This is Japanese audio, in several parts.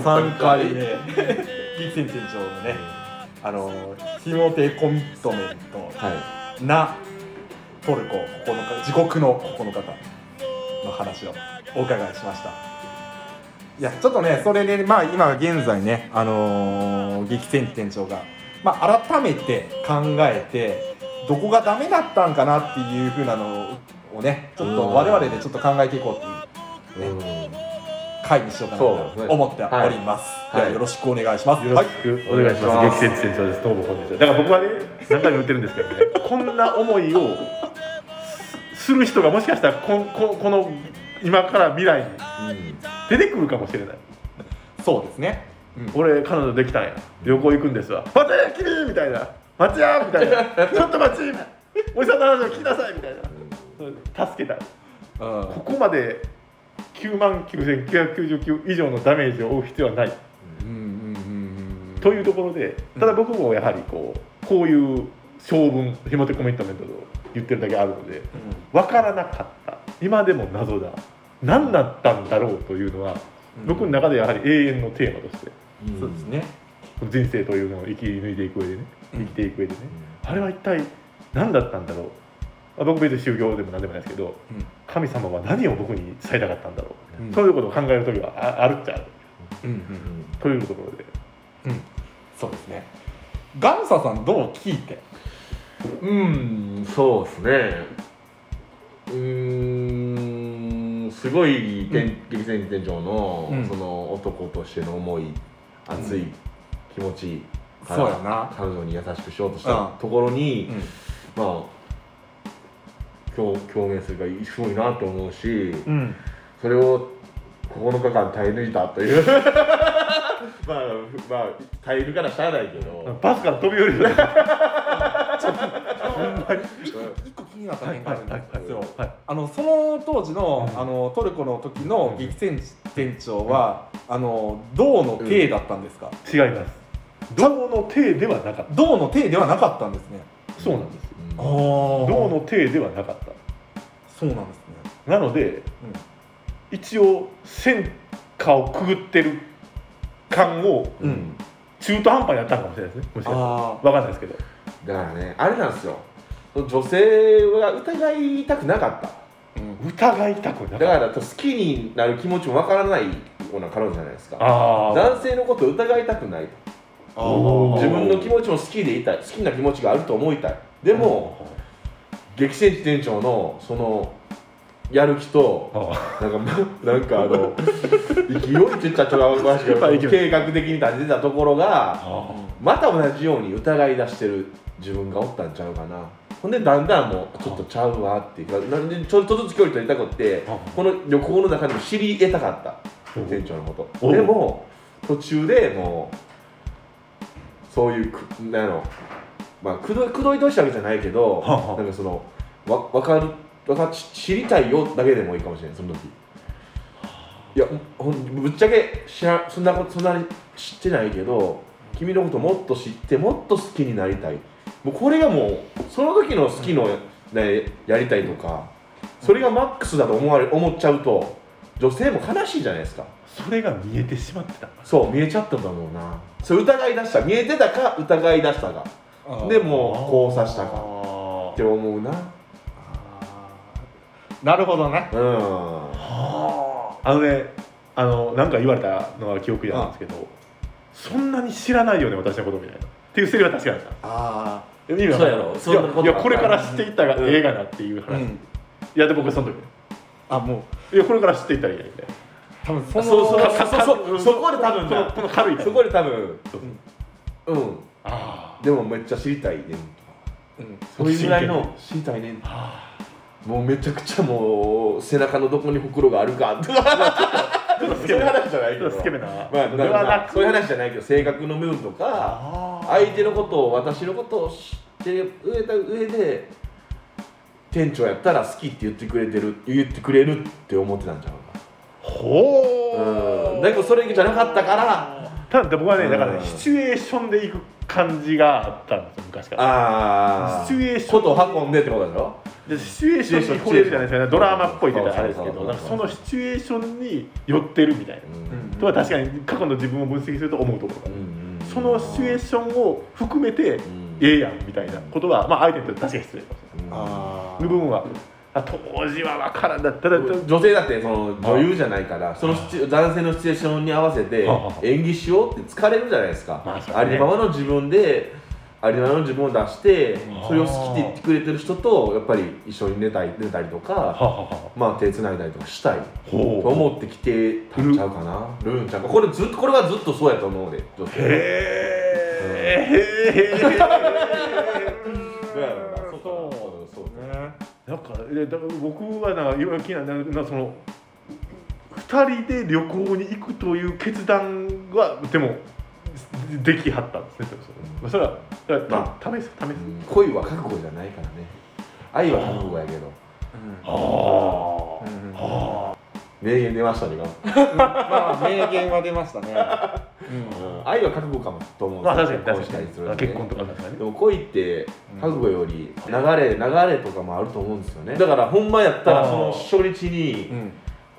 はい第3回目。ギキセン店長のねあのティモテコミットメントはいなトルコ9日地獄の9日間の話をお伺いしました。いやちょっとねそれで、まあ今現在ねあのー、激戦地店長が、まあ、改めて考えてどこがダメだったんかなっていうふうなのをねちょっと我々でちょっと考えていこうっていうね回にしようかなと思っております、はいよろしくお願いします、よろしくお願いします。はい激戦地店長です。どうもこんにちは。だから僕はね、何回も言ってるんですけどね、こんな思いをする人がもしかしたらこここの今から未来に出てくるかもしれない。そうですね、うん俺彼女できたんや。旅行行くんですわ。待て君みたいな。待ちやみたいな。ちょっと待ち。おじさんの話を聞きなさいみたいな。助けたい。うんここまで9万9999以上のダメージを負う必要はない。というところでただ僕もやはりこうこういう性分ひもてコミットメントと言ってるだけあるので分からなかった。今でも謎だ。何だったんだろうというのはうん。僕の中でやはり永遠のテーマとしてそうですね。人生というのを生き抜いていく上でねうん。生きていく上でね。あれは一体何だったんだろうまあ僕別に宗教でも何でもないですけど神様は何を僕に伝えたかったんだろう、うん。そういうことを考える時はああるっちゃある。うんうんというところで。うん。そうですね。ガンサさんどう聞いて？うんそうですね。うーんすごい店激戦地店長の、うん。その男としての思い熱い気持ちかそうやらな。彼女に優しくしようとしうんたところに、うん。まあ共共鳴するからすごいなと思うしうん。それを9日間耐え抜いたという。まあまあ耐えるからしゃあないけど、バスから飛び降りる。一個気になった点があるんですよはい。あのその当時のうん。あのトルコの時の激戦地店長はあの銅の体だったんですか？違います。銅の体ではなかった。銅の体ではなかったんですね。そうなんです銅の体ではなかった。そうなんですね。なので一応戦火をくぐってる感をうん。うん中途半端にやったのかもしれないですね。もしかしたらあ分かんないですけど。だからねあれなんですよ。女性は疑いたくなかった。うん。疑いたくなだかっから好きになる気持ちもわからないような彼女じゃないですか。男性のことを疑いたくない自分の気持ちも好きでいたい。好きな気持ちがあると思いたいでも激戦地店長のそのやる気とあなんかまなんかあの勢いって言ったらちょっとおかしいけど 計画的に立てたところがあまた同じように疑い出してる自分がおったんちゃうかな。ほんでだんだんもうちょっとちゃうわっていう。かなんでちょっとずつ距離取りたくってあこの旅行の中でも知り得たかったお店長のこおとでも途中でもうそういうくなんやろまあくどいくどいとしたわけじゃないけどはあはあ。なんかそのわ分かるわか知知りたいよだけでもいいかもしれないその時。いやほんぶっちゃけ知らそんなことそんなに知ってないけど君のこともっと知ってもっと好きになりたい。もうこれがもうその時の好きの、ね、やりたいとかそれがマックスだと思われ思っちゃうと女性も悲しいじゃないですか。それが見えてしまってた。そう見えちゃったと思うな。それ疑い出した。見えてたか疑い出したかあでもう交差したか。あって思うな。なるほどね。うん。あ。のねあのなんか言われたのは記憶にあるんですけどそんなに知らないよね私のことみたいな。っていうセリフは確かにあった。あ意味わかんない。そうやろ。そんなこといやいやこれから知っていったがうん映画だっていう話、あうん。いやで僕その時ね。あもう。いやこれから知っていったらいいやみたいな多分そのそうそうかそうそうそこで多分この軽いそこで多分。そう。うん。あでもめっちゃ知りたいねんうん。そういうぐらいの知りたいねんあ。もうめちゃくちゃもう背中のどこにほくろがあるか。とかちょっとスそういう話じゃないけど。まあそういう話じゃないけど性格の部分とかあ。相手のことを私のことを知って上た上で店長やったら好きって言ってくれてる言ってくれるって思ってたんちゃうほかう。うん。だけどそれじゃなかったから。ただ僕はねだからねうん。シチュエーションで行く感じがあったんですよ昔から。ああシチュエーションことを運んでってことでしょ？でシチュエーションに惚れるじゃないですか。ドラマっぽいって言ったらあれですけどなんかそのシチュエーションに寄ってるみたいな。うん。とは確かに過去の自分を分析すると思うところがあるそのシチュエーションを含めてん。ええやんみたいなことはまあ相手にとって確かに失礼かもしれない。あ部分は。あ当時は分からんだったら女性だってその女優じゃないからその男性のシチュエーションに合わせて演技しようって疲れるじゃないですか、まあありのままの自分でありのままの自分を出してそれを好きって言ってくれてる人とやっぱり一緒に寝たい寝たりとか、まあ、手つないだりとかしたいあと思ってきてたんちゃうかな。るんちゃうかこれずっとこれはずっとそうやと思うで女性へえどうやろ なんかえだから僕はなんか今気になるなその2人で旅行に行くという決断はでもできはったんですねそれ。それはまた試す試す。うん恋は覚悟じゃないからね。愛は覚悟やけど。あうん。あ名言出ましたね今。まあ名言は出ましたね。うん。愛は覚悟かもと思う。んまあです確かに確かよ結婚したりするに結婚とか確かにね。でも恋って覚悟より流れ流れとかもあると思うんですよね。だからほんまやったらその初日にうん。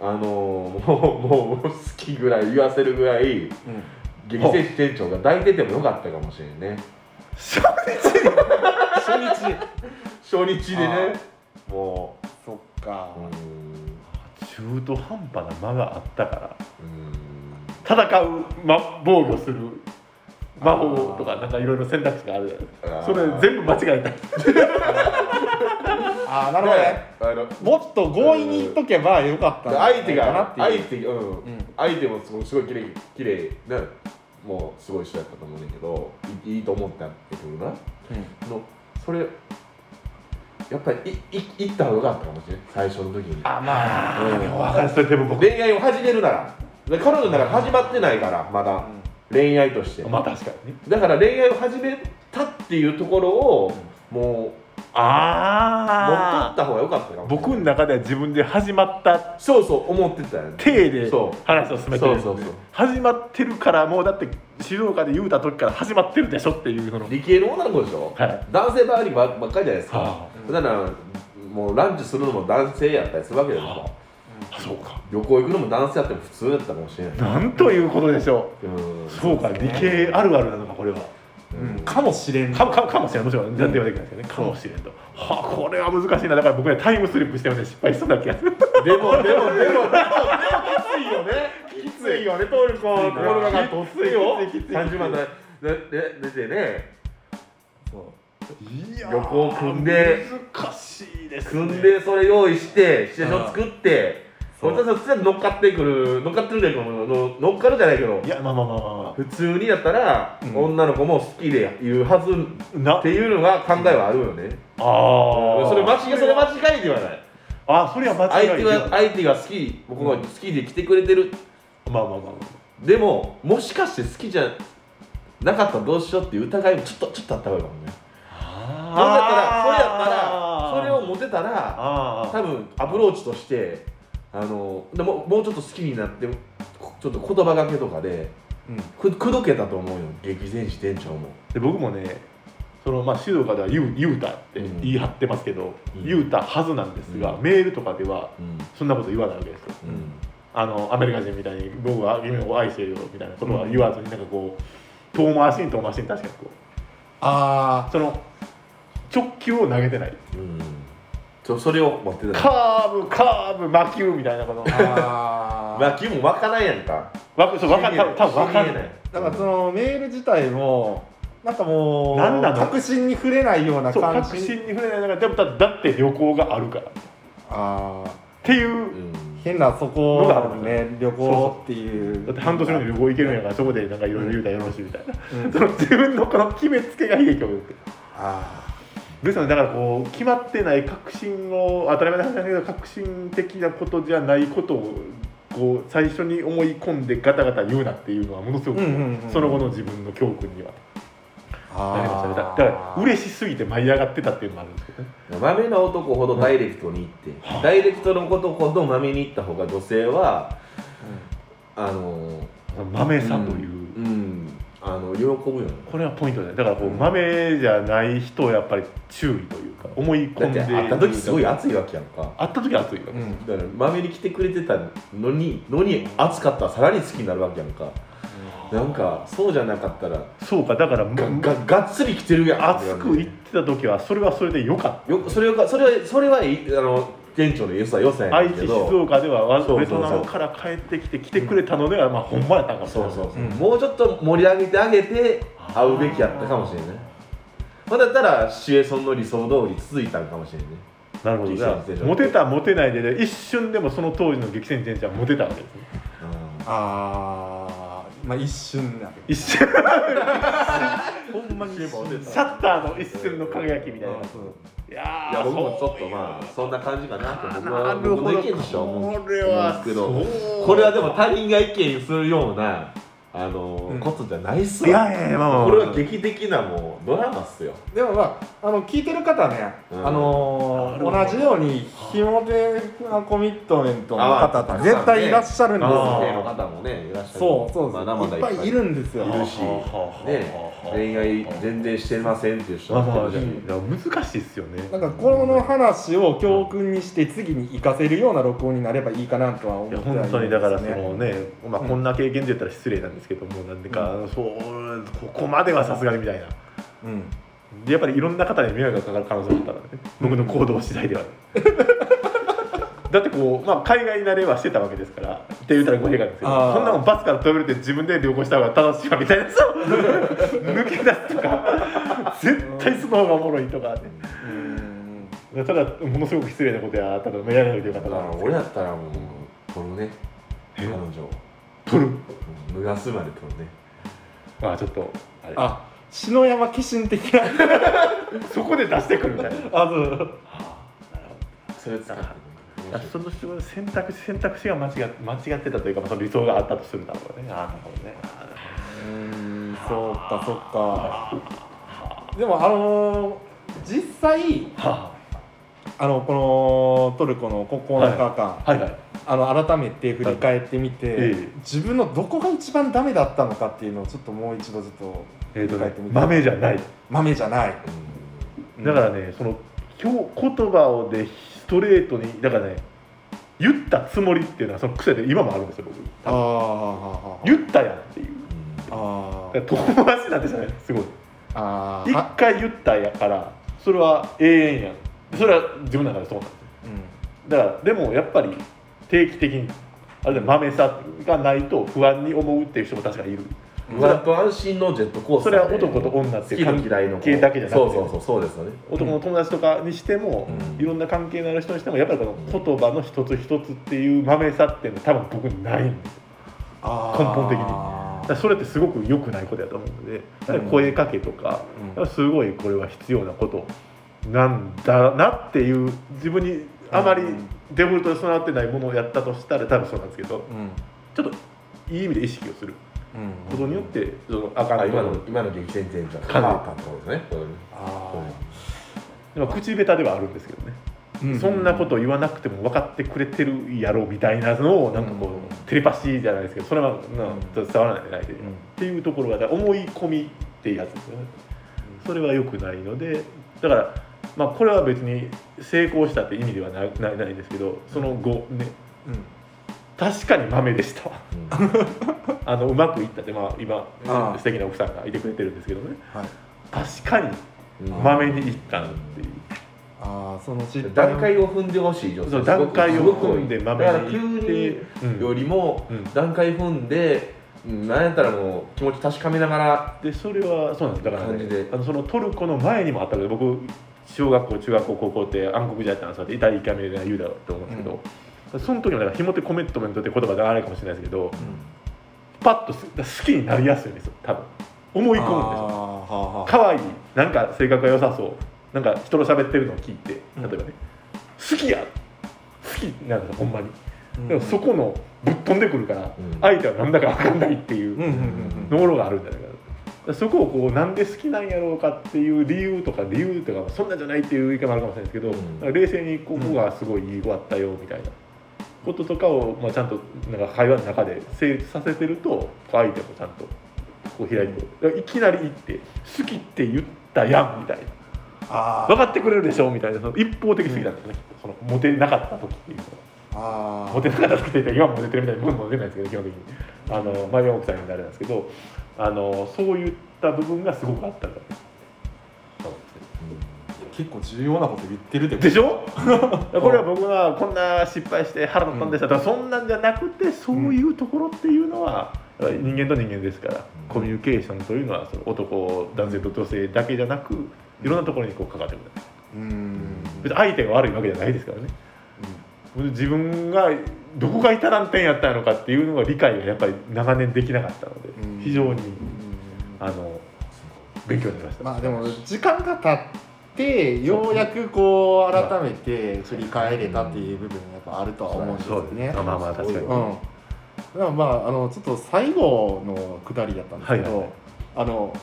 あのーもうもう好きぐらい言わせるぐらいうん。激戦士店長が抱いててもよかったかもしれんね。初日初日初日でね。もそっか。うん中途半端な間があったから。うーん。戦う、ま、防御する魔法とかなんかいろいろ選択肢がある。それ全部間違えた。ああなるほどね。あのもっと強引に言っとけばよかった相手がっていう。相手うん、ん。相手もすごいすごい綺麗綺麗なもうすごい人やったと思うねんだけどいいいと思ったんだけどな。のそれやっぱりいい行った方がよかったかもしれない？最初の時に。あまああーでも分かるそれでも僕恋愛を始めるなら。で彼女の中で始まってないからまだ。恋愛として。まあ確かにね。だから恋愛を始めたっていうところをもう持っとあった方がよかったかもしれない。僕の中では自分で始まった。そうそう思ってたよね。体でそう。話を進めてるそうそうそう。始まってるからもうだって静岡で言うた時から始まってるでしょっていうその。理系の女の子でしょ、はい。男性ばかりばばっかりじゃないですか、はだからもうランチするのも男性やったりするわけですよ、はあそうか。旅行行くのも男性やっても普通だったかもしれない。なんということでしょう。ん。うそうか理系あるあるなのかこれは。うん。かもしれん。かもかもかもしれないもちろん断定はできないですけどねかもしれんと。はあこれは難しいな。だから僕ねタイムスリップしてるんで失敗しそうな気がするでもでもでもでもでもきついよねきついよねトルコきついな心がとっついよきついきつい30万ででで出てねいや旅行組んで難しいです組んでそれ用意してシチュエーション作ってそ普通に乗っかってくる乗っかってるんだけどの乗っかるじゃないけど。いやまあまあまあまあま普通にやったら、うん。女の子も好きでいるはずあな。っていうのが考えはあるよね、ああそれ間違いそれ間違いではない。あそれは間違相手い。ではは相手が好き僕が好きで来てくれてる、まあまあまあまでももしかして好きじゃなかったらどうしようっていう疑いもちょっとちょっとあった方がいいかもねあそれやったらそれやったらそれを持てたらああ多分アプローチとしてあのでももうちょっと好きになってこちょっと言葉がけとかでくくどけたと思うよ。激戦士店長も。で僕もねそのまあ静岡では言う言うたってうん。言い張ってますけど、うん。言うたはずなんですが、うん。メールとかではうん。そんなこと言わないわけですよ。うん。あのアメリカ人みたいに僕は君を愛してるよみたいなことは言わずになんかこう遠回しに遠回しに確かにこうあその直球を投げてない。うん。そそれを持ってた。カーブカーブ魔球みたいなことーあー。まあ君も湧かないやんか。わそうわか多分多分わかんない。だからそのメール自体もなんかもうなんなの？確信に触れないようなそう感じ。確信に触れない。中ででもだだって旅行があるから。っあていう。変なそこのがあるね旅行っていう。だって半年後に旅行行けるんやからそこでなんかいろいろ言うたらよろしいみたいな、うん。その自分のこの決めつけが悲劇を生むあですのでだからこう決まってない確信を当たり前の話だけど確信的なことじゃないことをこう最初に思い込んでガタガタ言うなっていうのはものすごく、うんうんうんその後の自分の教訓には。あなりましたねだだから嬉しすぎて舞い上がってたっていうのもあるんですけどね。まめな男ほどダイレクトに行って、ダイレクトのことほどまめに行った方が女性はあ。のその豆さという、うんあの喜ぶよね。これはポイントだね。だからこううん豆じゃない人をやっぱり注意というか思い込んでだって会った時すごい熱いわけやんか。会った時は熱いわけ、うん。だから豆に来てくれてたのにのに熱かったらさらに好きになるわけやんか。なんかそうじゃなかったらそうかだからがががっつり来てるやん熱く言ってた時はそれはそれでよかった。よそれがそれはそれはいいあの店長の良さ良さやね愛知静岡ではベトナムから帰ってきて来てくれたのではまあほんまやったんかもしれない。そうそうそう、うんもうちょっと盛り上げてあげて会うべきやったかもしれないまあだったらシチュエーションの理想通り続いたんかもしれないね。なるほど。じゃ激戦あモテたモテないで、ね、一瞬でもその当時の激戦店長はモテたわけですねああまあ一瞬だけど一瞬。ほんまにシャッターの一瞬の輝きみたいな、ういや僕もちょっとまあそんな感じかなって僕なは僕の意見としては思うんこれはですけど。これはでも他人が意見するようなあの、うん。ことじゃないっすわ。いやいやいやこれは劇的なもうドラマっすよ。でもまああの聞いてる方はね、うん。あの同じようにひもでコミットメントのあ方って絶対いらっしゃるんですあよー女性の方もねいらっしゃる。そうそうまだまだいっぱい。いるんですよ。いるし。ね恋愛全然してませんっていう人。まあまあもいるし、だから難しいですよね。なんかこの話を教訓にして次に活かせるような録音になればいいかなとは思いやってはいるんです本当にだからそねのね、まあ、うんこんな経験で言ったら失礼なんですけども、なんでか、そうここまではさすがにみたいな。うん。でやっぱりいろんな方に迷惑がかかる可能性もあったからね。僕の行動次第では、だってこう、まあ、海外慣れはしてたわけですからって言ったら語弊があるんですけどそんなもんバスから飛べるって自分で旅行した方が正しいわみたいなさ抜け出すとか絶対その方がおもろいとかね。うん。ただものすごく失礼なことやただやらないという方だからなんですけど俺やったらもう取るね彼女を。取る？うん脱がすまで取るね。まあちょっとあれ。あ篠山紀信的な。そこで出してくるみたいな。あそう。それ使っていやその選択肢選択肢が間違間違ってたというか、まあ、その理想があったとするだろうね。ああなるほどね。うんそうかそうか。でもあのー実際はあ。のこのトルコの9日間、あはいはいあの改めて振り返ってみて、ええ。自分のどこが一番ダメだったのかっていうのをちょっともう一度ずっと振り返ってみて、豆じゃない。豆じゃない、うんだからねその今日言葉をでストレートにだからね言ったつもりっていうのはその癖で今もあるんですよ僕。ああ言ったやんっていうあだから友達なんですよねすごい。一ああ回言ったやからそれは永遠やん。それは自分の中でそうなんですよ。だからでもやっぱり定期的にあれで豆さがないと不安に思うっていう人も確かにいる不安心のジェットコースターで。それは男と女っていの関係だけじゃなくて。そうそうそうそうですよね。男の友達とかにしても、うん。いろんな関係のある人にしてもやっぱりこの言葉の一つ一つっていう豆さっていうのは多分僕にないんです根本的に。それってすごく良くないことやと思うので声かけとか、うん。すごいこれは必要なことなんだなっていう自分にあまりうん。デフォルトで備わってないものをやったとしたら多分そうなんですけどうん。ちょっといい意味で意識をする。うんことによってそのあかんあ今の今の激戦店長感じ変わったってことですね。これねあまあ口下手ではあるんですけどね、ーそんなことを言わなくても分かってくれてるやろみたいなのをなんかこう、うんテレパシーじゃないですけどそれはなうん伝わらないで。ないで、ん。っていうところが思い込みっていうやつですよね。それは良くないのでだからまあこれは別に成功したって意味ではないないないですけどその後ね。うん確かに豆でした。わうん。あのうまくいったってまあ今ああ。素敵な奥さんがいてくれてるんですけどね。はい。確かにうん。豆にいったなっていう。ああその段階を踏んでほしい女性。そう段階を踏んでだ豆から急にいってによりもうん。段階踏んでうんなんやったらもう気持ち確かめながら。でそれはそうなんです。だから、ね感じで、あのそのトルコの前にもあったけど僕小学校中学校高校って暗黒時代って話ってイタリアメで言うだろうと思うんですけど、その時もだからひもてコメントメントって言葉があれかもしれないですけど、パッとす好きになりやすいんですよ多分。思い込むんですよ。あーはあはあ。可愛いなんか性格が良さそう。なんか人の喋ってるのを聞いて例えばね、好きや。好きなんですよほんまに、でもそこのぶっ飛んでくるから、うん。相手はなんだか分かんないっていううんうんうんところがあるんじゃないかそこをこうなんで好きなんやろうかっていう理由とか理由とかそんなんじゃないっていう言い方もあるかもしれないですけど、冷静にここがすごいいい子だったよみたいなこととかを、まあ、ちゃんとなんか会話の中で成立させてると相手もちゃんとこう開いていきなり行って「好きって言ったやん」みたいな。あ分かってくれるでしょみたいなその一方的すぎたんですね、その。モテなかった時っていうのは。あモテなかった時って今もモテてるみたいに僕もモテないですけど基本的にあの前山奥さんになるんですけどあのそういった部分がすごくあったからそうですね結構重要なこと言ってるで。でしょ？これは僕がこんな失敗して腹立ったんですよ、だからそんなんじゃなくてそういうところっていうのは、やっぱり人間と人間ですから、コミュニケーションというのはその男男性と女性だけじゃなくいろんなところにこう関わってくる。うん。別に相手が悪いわけじゃないですからね。自分がどこが至らん点やったのかっていうのが理解がやっぱり長年できなかったのでうん。非常にうん。あの勉強になりました、まあでも時間が経ってようやくこう改めて振り返れたっていう部分がやっぱあるとは思うんですよね。まあまあ確かに、うん。だからまああのちょっと最後のくだりだったんですけど、はいはいはいあの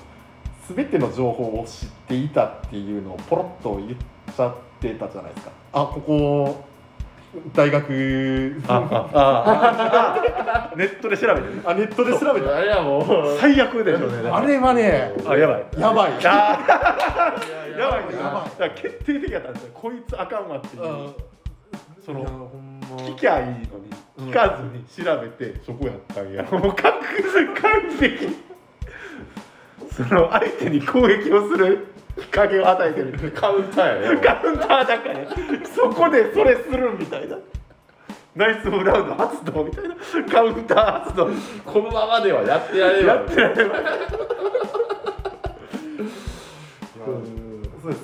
全ての情報を知っていたっていうのをポロッと言っちゃってたじゃないですか。あここ大学ネットで調べてねあネットで調べた。あれはもう最悪でしょうねあれはねあやばい。やばい。やばい。やばい。決定的やったんですよ。こいつあかんわっていう。うん。その聞きゃいいのに聞かずに調べてそこやったんや。もう完完璧。その相手に攻撃をするきっかけを与えてる。カウンターやねカウンターだから。そこでそれするみたいな。ナイスオブラウンド発動みたいな。カウンター発動。このままではやってられないやってられない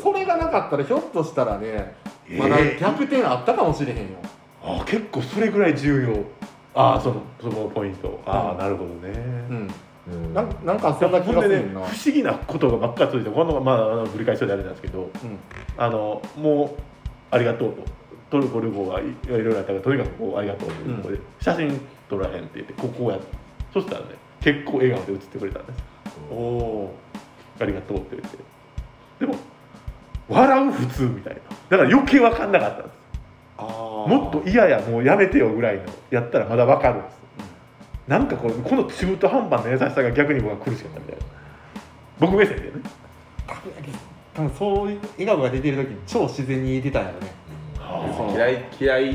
それがなかったらひょっとしたらね、まだ逆転あったかもしれへんよ。あ結構それぐらい重要。ああそのそのポイント。ああ、うん。なるほどね、うん。うん。なんなんかそんな気がするな。不思議なことがばっかり続いてこのまああの繰り返しであれなんですけどうん。あのもうありがとうと。トルコ旅行がいいろいろあったからとにかくこうありがとうというこ写真撮らへんって言ってこうこうやそしたらね結構笑顔で写ってくれたんです。おおありがとうって言って。でも笑う普通みたいな。だから余計分かんなかったんです。もっと嫌やもうやめてよぐらいのやったらまだ分かるんです、なんかこうこの中途半端な優しさが逆に僕は苦しかったみたいな。僕目線でね。多分そういう笑顔が出てる時に超自然に言えてたんやろね。そう。嫌い嫌い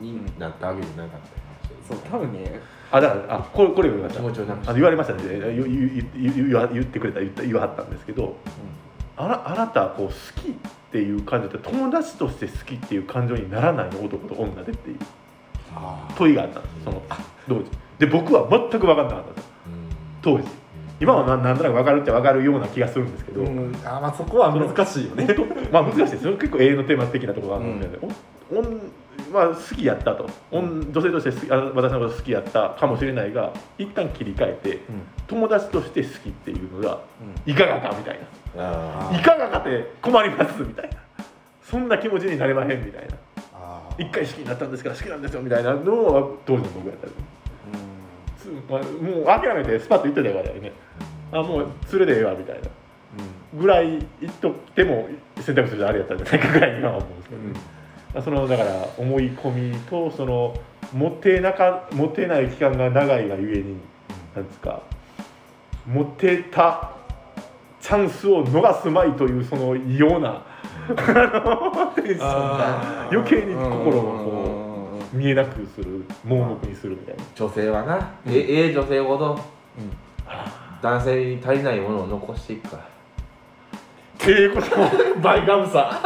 になったわけじゃなかったそう多分ね。あだからあこれこれ言われました。あの言われましたね言言言言言わ言ってくれた言った言わはったんですけどあなあなたこう好きっていう感情って友達として好きっていう感情にならないの男と女でっていう。あ問いがあったんです。その当時で僕は全く分かんなかった当時。今はなんなんとなく分かるっちゃ分かるような気がするんですけど、うん、あまあそこは難しいよね。まあ難しいですよ。結構永遠のテーマ的なところがあるので、おおんまあ、好きやったと、おん女性としてあ私のこと好きやったかもしれないが一旦切り替えて友達として好きっていうのがいかがかみたいあな、いかがかって困りますみたいな。そんな気持ちになれまへんみたいな。あ一回好きになったんですから好きなんですよみたいなのは当時の僕やったりつまあもう諦めてスパッと言ってたからね。あもう連れでええわみたいな。ぐらい言っとっても選択肢であれやったんじゃないかぐらいには思うんですけどね、そのだから思い込みとそのモテなかモテない期間が長いがゆえになんですかモテたチャンスを逃すまいというその異様な 余計に心をこう見えなくする盲目にするみたいな。女性はな、うん。えええ女性ほど。男性に足りないものを残していくから。っていうこと。もバイガムさ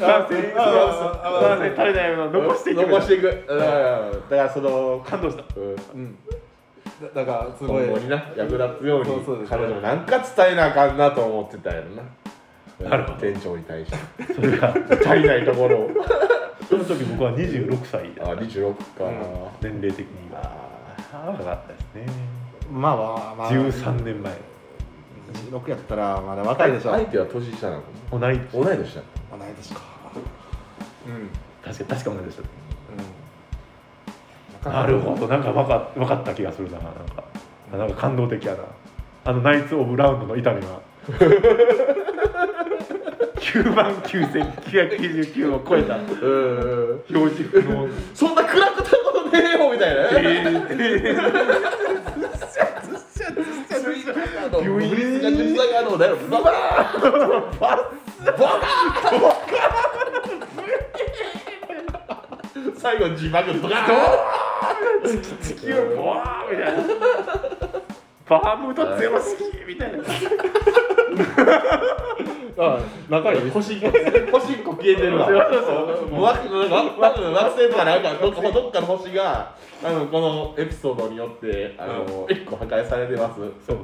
男性男性足りないものを残していく残していく。うん。だからその感動した。うん。うん。だだからすごい。今後にな役立つようにそうそうです彼女もなんか伝えなあかんなと思ってたんやろな。なるほど。店長に対して。それが足りないところを時僕は26歳だあった26か、年齢的には。あ若かったですね。まあまあまあ。13年前。16やったらまだ若いでしょ。相手は年下なの？同い同い年だ。同い年か。うん。確か確か同い年だっうん。たなるほど。なんか分か分かった気がするななんか。なんか感動的やな。あのナイツ・オブ・ラウンドの痛みが 9万9999を超えた。うん。表示不能そんな暗くたことねえよみたいな。ねえー。あのブリスが実際あのだよババーンバーン最後字幕ドカーン地球ボワーみたいなバームとゼロ式みたいなあ中に星1個星1個消えてるわ。もうわなんかわ。惑星とかなんかどっかどっかの星があのこのエピソードによってあの1個破壊されてますそうそう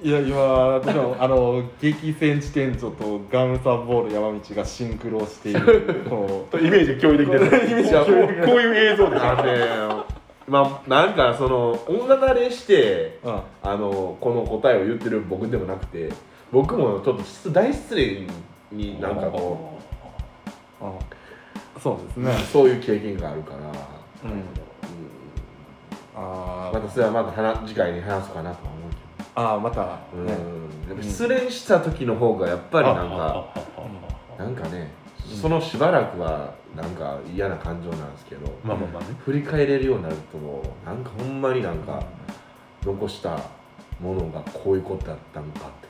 いや今でもあの激戦地店長とガムサボール山道がシンクロしているこのイメージ共有できてるイメージはこうこういう映像ですねまあなんかその女慣れしてうんあのこの答えを言ってる僕でもなくて僕もちょっと失大失礼になんかこあそうですね。うそういう経験があるから、うん。うん。あまたそれはまた話次回に話すかなとは思うけああまたど、ね。うん。失恋した時の方がやっぱりなんかなんかねそのしばらくはなんか嫌な感情なんですけど、まあまあまあね。振り返れるようになるとなんかほんまになんか残したものがこういうことだったのかって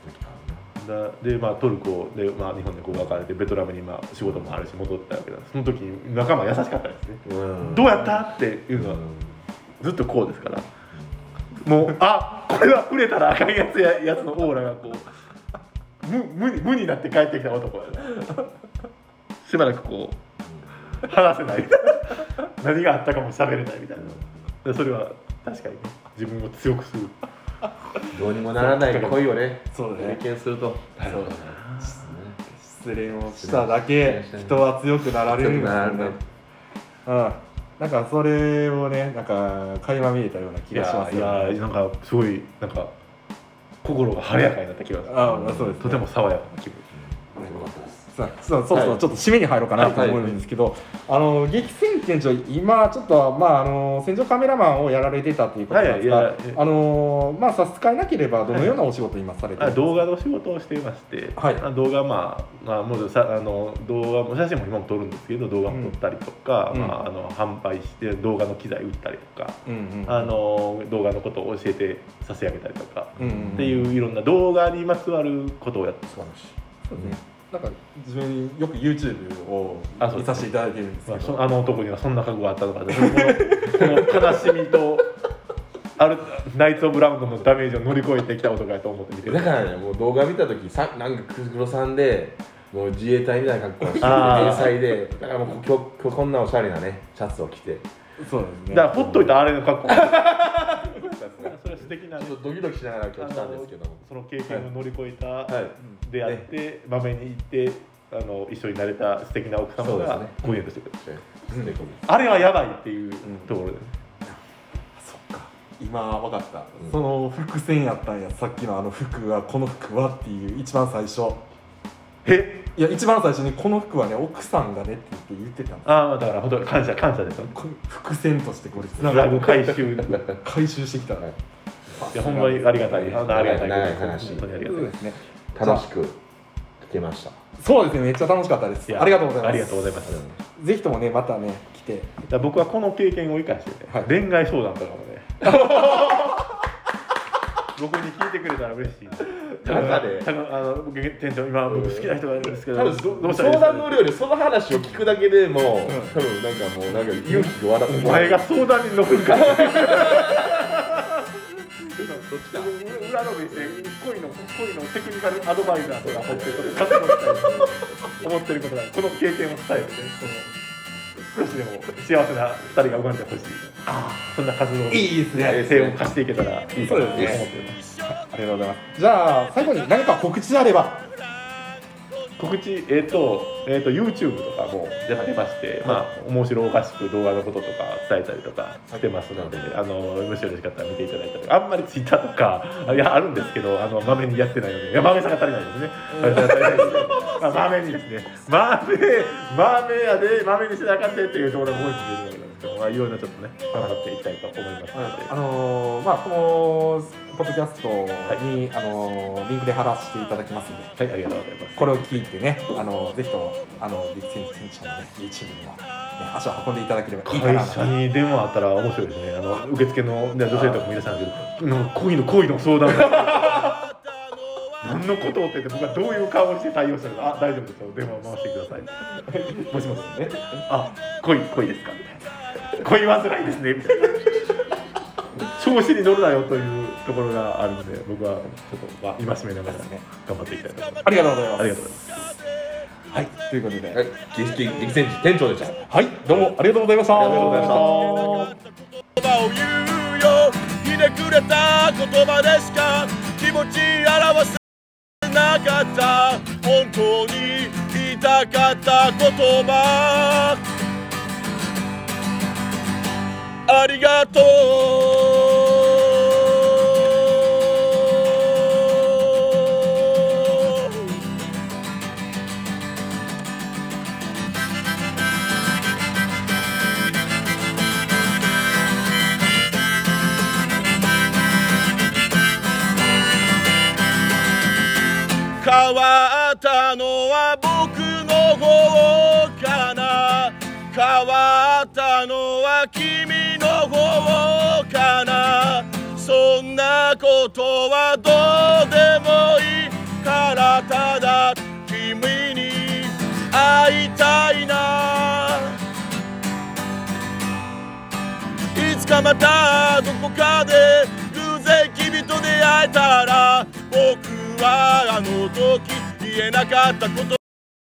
だでまあトルコで、まあ、日本でこう別れてベトナムにまあ仕事もあるし戻ったわけだ。その時に仲間優しかったですね、うん。どうやった？っていうのはずっとこうですから。もうあこれは触れたらあかんやつややつのオーラがこう無無に無になって帰ってきた男やな。しばらくこう話せない。何があったかも喋れないみたいな。でそれは確かにね自分を強くするどうにもならない恋をねそうね。経験すると。そう失恋をしただけ人は強くなられるんですよね。うん。なんかそれをねなんか垣間見えたような気がしますいよね。やなんかすごいなんか心が晴れやかになった気がする。ああそうですね。とても爽やかな気分。よかったですさあそうそうそう、はい。ちょっと締めに入ろうかなと思うんですけど、あの激戦店長今ちょっとまああの戦場カメラマンをやられてたということなんですが、あのまあ差し支えなければどのようなお仕事今されてるんですか、あ動画の仕事をしていまして、はい。あ動画まあまあもうさあの動画も写真も今も撮るんですけど動画も撮ったりとか、うん。まああの販売して動画の機材売ったりとか、あの動画のことを教えて差し上げたりとか、っていういろんな動画にまつわることをやってます。そうですねなんか自分よく YouTube をあそうです見させていただいてるんですけまあ、ど、そあの男にはそんな覚悟があったのかで悲しみとあるナイツ・オブ・ラウンドのダメージを乗り越えてきた男やと思って見てるだからねもう動画見た時さなんか黒さんでもう自衛隊みたいな格好をしてあー。迷彩でだからもう今日こんなおしゃれなねシャツを着て。そうですね。だからほっといたらあれの格好 それは素敵なちょっとドキドキしながら今日来たんですけども。その経験を乗り越えた、はい。であって、まめに行ってあの一緒になれた素敵な奥様がそうですね。婚約してくれる、素敵。あれはやばいっていうところで、そっか。今分かった、うんその伏線やったんや。さっきのあの服はこの服はっていう一番最初。え？いや一番最初にこの服はね奥さんがねって言って言ってたんですああだから本当に感謝感謝ですよ。これ伏線としてこれつなフラグがる回収い回収してきたら、はいやほんまにありがたい。あのありがたい。長い話。本当にありがたい。ですね。楽しく聞けました。そうですね。めっちゃ楽しかったです。いやありがとうございます。ありがとうございます。ぜひともねまたね来て。僕はこの経験を生かしてね、はい。恋愛相談とかもね 僕に聞いてくれたら嬉しい。なんかねたあの僕店長今僕好きな人がいるんですけど多分どどうしたらいいですか？相談乗るよりその話を聞くだけでも、多分なんかもうなんか勇気が笑お前が相談に乗る から どっちか裏ので恋の恋のテクニカルアドバイザーとか持ってる。こ思ってることがこの経験を伝えてね少しでも幸せな二人が生まれてほしい。そんな活動にいいですね。手を貸していけたらいいかなと思ってます。ありがとうございます。じゃあ最後に何か告知あれば。告知えっ、と,、えー、と YouTube とかもやってまして、まあ面白おかしく動画のこととか伝えたりとかしてますので、あのもしよろしかったら見ていただいたりあんまり Twitter とかいやあるんですけどあのまめにやってないのでいやまめさが足りないですねあまめにですね。まめまめやでまめにしなあかんでっていうところが多いんですけど、まあ、いろいろちょっとね頑張っていきたいと思いますので、あのーまあこのポッドキャストに、あのーリンクで貼らせていただきますので。はいありがとうございます。これを聞いてね、あのぜひともあの激戦地選手のね YouTube にも、ね、足を運んでいただければいいか会なと。社に電話あったら面白いですね。あの受付の、ね、女性とかもいらっしゃるんですけど、なんか恋の恋の相談。がのことをって言って僕はどういう顔をして対応したのか。あ大丈夫ですよ。電話回してください。もしもしね。あ恋恋ですか？みたいな。恋煩いですね。みたいな。調子に乗るなよというところがあるので僕はちょっとまあ戒めながらね頑張っていきたいと思います。ありがとうございます。ありがとうございます。はいということで。はい。激激激戦地店長でした。はいどうもありがとうございました。ありがとうございました。言葉を言うよ。ひねくれた言葉でしか気持ち表せかった本当に言いたかった言葉。ありがとう。僕の方かな変わったのは君の方かな。そんなことはどうでもいいからただ君に会いたいな。いつかまたどこかで偶然君と出会えたら僕はあの時言えなかったこと